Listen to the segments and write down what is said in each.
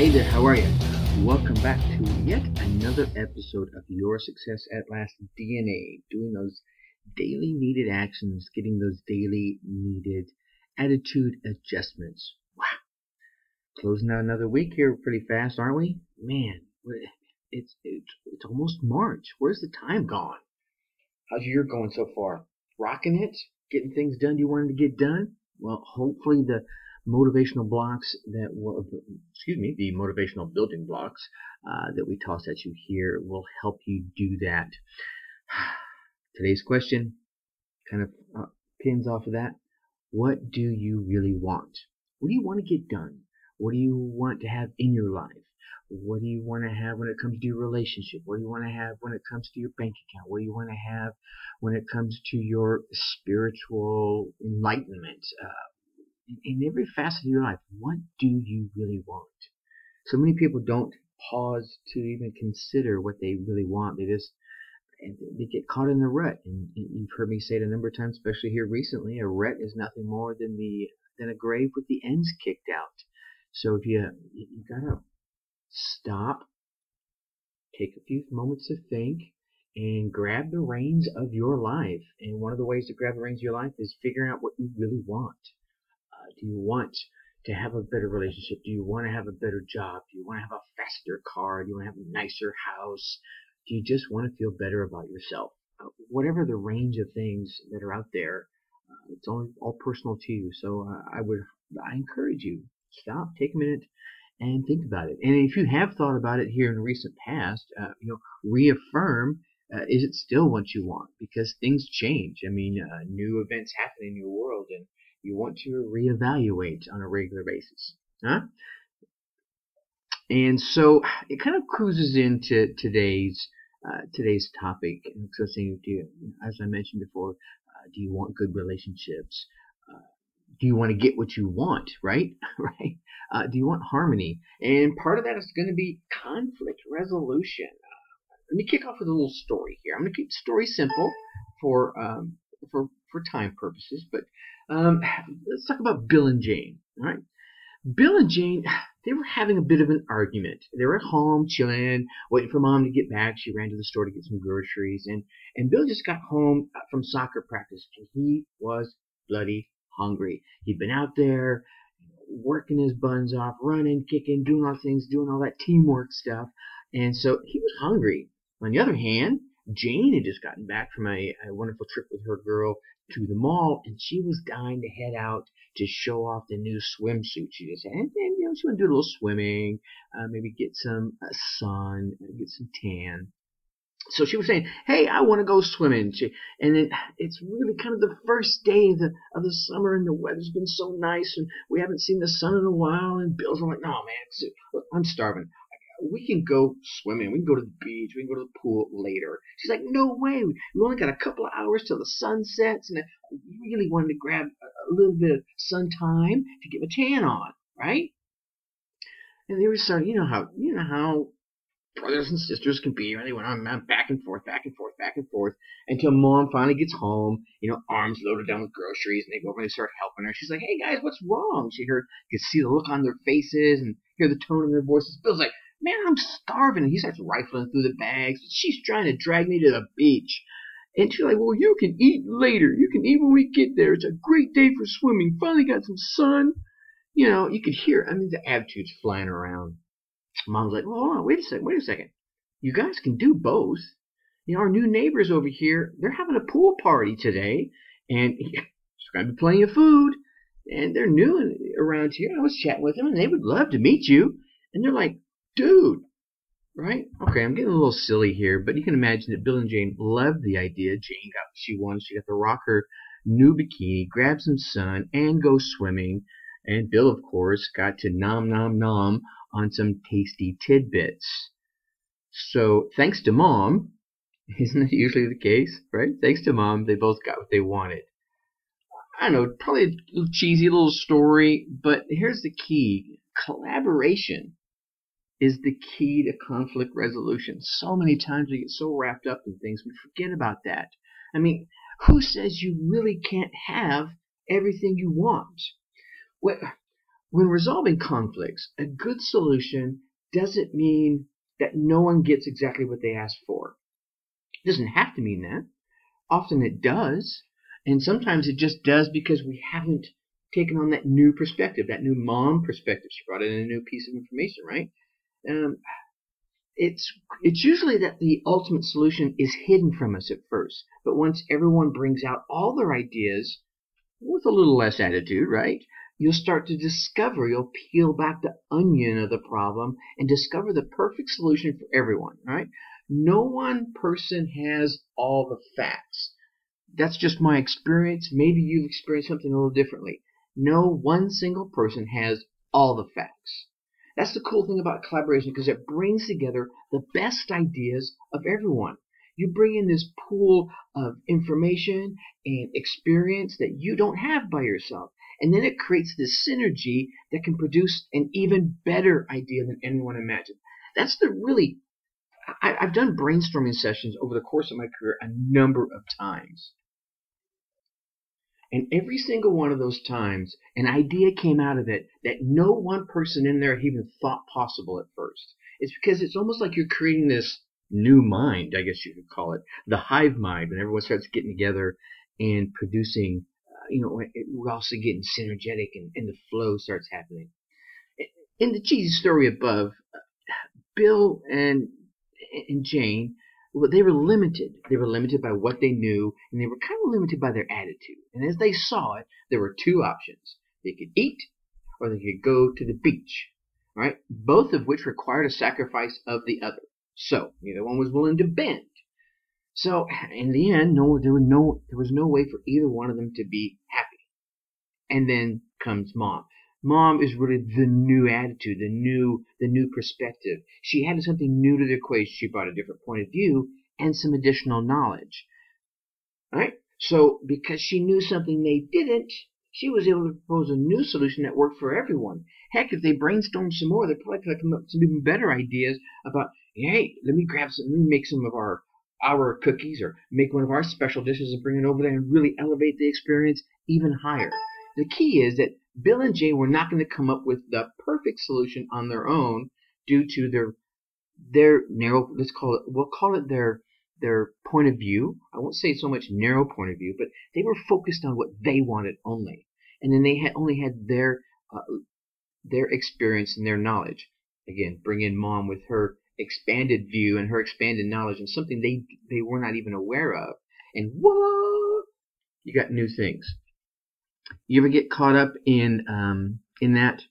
Hey there, how are you? Welcome back to yet another episode of Your Success at Last DNA, doing those daily needed actions, getting those daily needed attitude adjustments. Wow. Closing out another week here pretty fast, aren't we? Man, it's, it's, it's almost March. Where's the time gone? How's your year going so far? Rocking it? Getting things done you wanted to get done? Well, hopefully the motivational blocks that will, excuse me, the motivational building blocks uh, that we toss at you here will help you do that. Today's question kind of uh, pins off of that. What do you really want? What do you want to get done? What do you want to have in your life? What do you want to have when it comes to your relationship? What do you want to have when it comes to your bank account? What do you want to have when it comes to your spiritual enlightenment? Uh, in every facet of your life, what do you really want? So many people don't pause to even consider what they really want. They just they get caught in the rut. And you've heard me say it a number of times, especially here recently. A rut is nothing more than the than a grave with the ends kicked out. So if you you gotta stop, take a few moments to think, and grab the reins of your life. And one of the ways to grab the reins of your life is figuring out what you really want. Do you want to have a better relationship? Do you want to have a better job? Do you want to have a faster car? Do you want to have a nicer house? Do you just want to feel better about yourself? Uh, whatever the range of things that are out there, uh, it's all, all personal to you. So uh, I would, I encourage you, stop, take a minute, and think about it. And if you have thought about it here in recent past, uh, you know, reaffirm uh, is it still what you want? Because things change. I mean, uh, new events happen in your world, and you want to reevaluate on a regular basis. Huh? And so it kind of cruises into today's uh, today's topic. So saying, do as I mentioned before, uh, do you want good relationships? Uh, do you want to get what you want? Right, right. Uh, do you want harmony? And part of that is going to be conflict resolution. Uh, let me kick off with a little story here. I'm going to keep the story simple for um, for for time purposes, but um, let's talk about Bill and Jane. All right. Bill and Jane, they were having a bit of an argument. They were at home chilling, waiting for mom to get back. She ran to the store to get some groceries, and and Bill just got home from soccer practice, and he was bloody hungry. He'd been out there working his buns off, running, kicking, doing all things, doing all that teamwork stuff, and so he was hungry. On the other hand, Jane had just gotten back from a, a wonderful trip with her girl to the mall, and she was dying to head out to show off the new swimsuit she just had. And, and you know, she wanted to do a little swimming, uh, maybe get some uh, sun, get some tan. So she was saying, "Hey, I want to go swimming." She, and then it's really kind of the first day of the of the summer, and the weather's been so nice, and we haven't seen the sun in a while. And Bill's like, "No, man, I'm starving we can go swimming. We can go to the beach. We can go to the pool later. She's like, no way. We only got a couple of hours till the sun sets, and I really wanted to grab a, little bit of sun time to get my tan on, right? And they were starting, you know how, you know how brothers and sisters can be. Right? They went on back and forth, back and forth, back and forth until mom finally gets home. You know, arms loaded down with groceries, and they go over and they start helping her. She's like, "Hey guys, what's wrong?" She heard, you could see the look on their faces and hear the tone in their voices. Bill's like, Man, I'm starving. And he starts rifling through the bags. She's trying to drag me to the beach. And she's like, well, you can eat later. You can eat when we get there. It's a great day for swimming. Finally got some sun. You know, you could hear, I mean, the attitude's flying around. Mom's like, well, hold on, wait a second, wait a second. You guys can do both. You know, our new neighbors over here, they're having a pool party today. And there's going to be plenty of food. And they're new around here. I was chatting with them, and they would love to meet you. And they're like, dude, right? Okay, I'm getting a little silly here, but you can imagine that Bill and Jane loved the idea. Jane got what she wanted. She got to rock her new bikini, grab some sun, and go swimming. And Bill, of course, got to nom nom nom on some tasty tidbits. So, thanks to mom, isn't that usually the case, right? Thanks to mom, they both got what they wanted. I know, probably a cheesy little story, but here's the key collaboration is the key to conflict resolution. So many times we get so wrapped up in things, we forget about that. I mean, who says you really can't have everything you want? when resolving conflicts, a good solution doesn't mean that no one gets exactly what they asked for. It doesn't have to mean that. Often it does. And sometimes it just does because we haven't taken on that new perspective, that new mom perspective. She brought in a new piece of information, right? Um, it's it's usually that the ultimate solution is hidden from us at first, but once everyone brings out all their ideas with a little less attitude, right? You'll start to discover, you'll peel back the onion of the problem and discover the perfect solution for everyone, right? No one person has all the facts. That's just my experience. Maybe you've experienced something a little differently. No one single person has all the facts. That's the cool thing about collaboration because it brings together the best ideas of everyone. You bring in this pool of information and experience that you don't have by yourself. And then it creates this synergy that can produce an even better idea than anyone imagined. That's the really, I, have done brainstorming sessions over the course of my career a number of times. And every single one of those times, an idea came out of it that no one person in there even thought possible at first. It's because it's almost like you're creating this new mind, I guess you could call it, the hive mind, when everyone starts getting together and producing, uh, you know, we're also getting synergetic and, and the flow starts happening. In the cheesy story above, Bill and and Jane, they were limited. They were limited by what they knew, and they were kind of limited by their attitude. And as they saw it, there were two options: they could eat, or they could go to the beach. Right? Both of which required a sacrifice of the other. So neither one was willing to bend. So in the end, no, there was no, there was no way for either one of them to be happy. And then comes mom. Mom is really the new attitude, the new, the new perspective. She added something new to the equation. She brought a different point of view and some additional knowledge. Right? So because she knew something they didn't, she was able to propose a new solution that worked for everyone. Heck, if they brainstorm some more, they probably could come up with some even better ideas about hey, let me grab some, let me make some of our our cookies or make one of our special dishes and bring it over there and really elevate the experience even higher. The key is that Bill and Jay were not going to come up with the perfect solution on their own due to their their narrow let's call it we'll call it their their point of view. I won't say so much narrow point of view, but they were focused on what they wanted only, and then they had only had their uh, their experience and their knowledge. Again, bring in mom with her expanded view and her expanded knowledge and something they they were not even aware of. And whoa, you got new things. You ever get caught up in um, in that?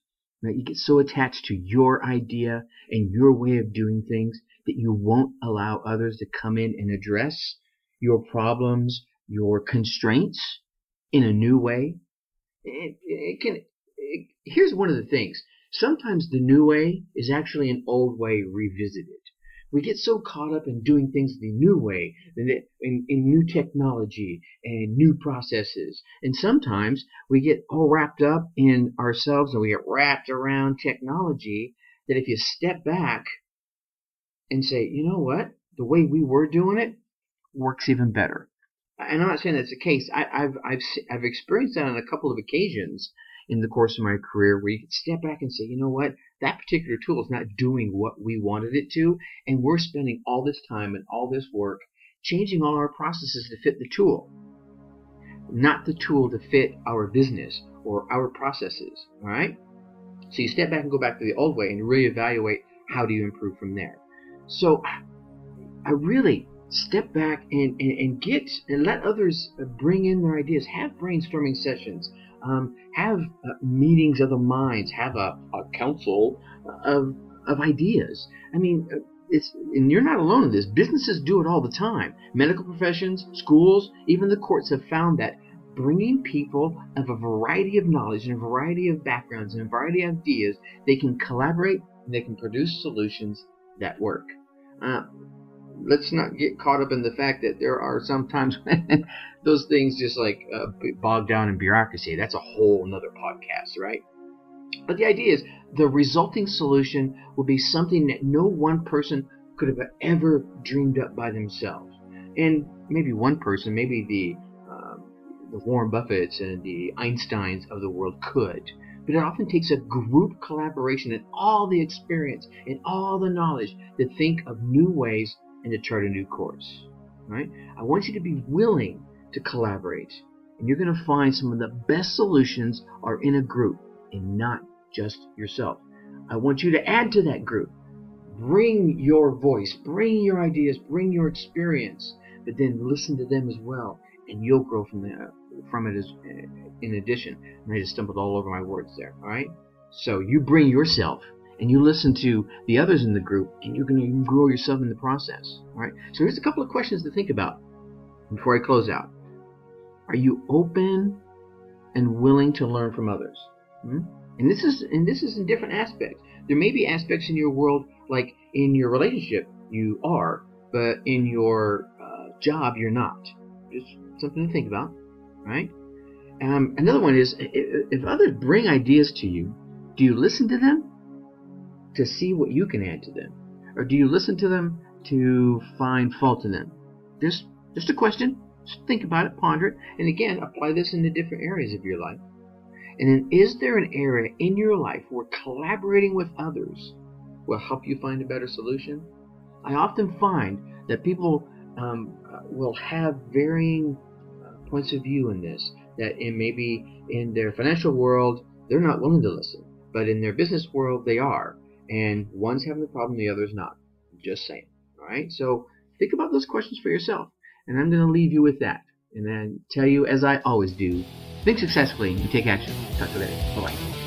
You get so attached to your idea and your way of doing things that you won't allow others to come in and address your problems, your constraints in a new way. It, it can. It, here's one of the things. Sometimes the new way is actually an old way revisited. We get so caught up in doing things the new way, in, in, new technology and new processes. And sometimes we get all wrapped up in ourselves and we get wrapped around technology that if you step back and say, you know what, the way we were doing it works even better. And I'm not saying that's the case. I, have I've I've experienced that on a couple of occasions in the course of my career where you can step back and say, you know what, that particular tool is not doing what we wanted it to, and we're spending all this time and all this work changing all our processes to fit the tool, not the tool to fit our business or our processes. All right? So you step back and go back to the old way and really evaluate how do you improve from there. So I really step back and, and, and get and let others bring in their ideas. Have brainstorming sessions um, have uh, meetings of the minds, have a, a council of, of ideas. I mean, uh, it's, and you're not alone in this. Businesses do it all the time. Medical professions, schools, even the courts have found that bringing people of a variety of knowledge and a variety of backgrounds and a variety of ideas, they can collaborate and they can produce solutions that work. Uh, let's not get caught up in the fact that there are sometimes those things just like uh, bog down in bureaucracy. That's a whole another podcast, right? But the idea is the resulting solution will be something that no one person could have ever dreamed up by themselves. And maybe one person, maybe the um, the Warren Buffetts and the Einsteins of the world could. but it often takes a group collaboration and all the experience and all the knowledge to think of new ways and to chart a new course. Right? I want you to be willing to collaborate, and you're going to find some of the best solutions are in a group and not just yourself. I want you to add to that group. Bring your voice, bring your ideas, bring your experience, but then listen to them as well, and you'll grow from there from it as in addition. I just stumbled all over my words there. All right. So you bring yourself and you listen to the others in the group, and you're going to grow yourself in the process. All right. So here's a couple of questions to think about before I close out. Are you open and willing to learn from others? Hmm? And this is and this is in different aspects. There may be aspects in your world, like in your relationship, you are, but in your uh, job, you're not. Just something to think about right? Um, another one is if others bring ideas to you, do you listen to them to see what you can add to them, or do you listen to them to find fault in them? Just just a question. Just think about it, ponder it, and again, apply this in the different areas of your life. And then, is there an area in your life where collaborating with others will help you find a better solution? I often find that people um, uh, will have varying points of view in this. That in maybe in their financial world they're not willing to listen, but in their business world they are, and one's having the problem, the other's not. Just saying. All right. So think about those questions for yourself, and I'm going to leave you with that, and then tell you as I always do: think successfully and take action. Talk to you later. Bye bye.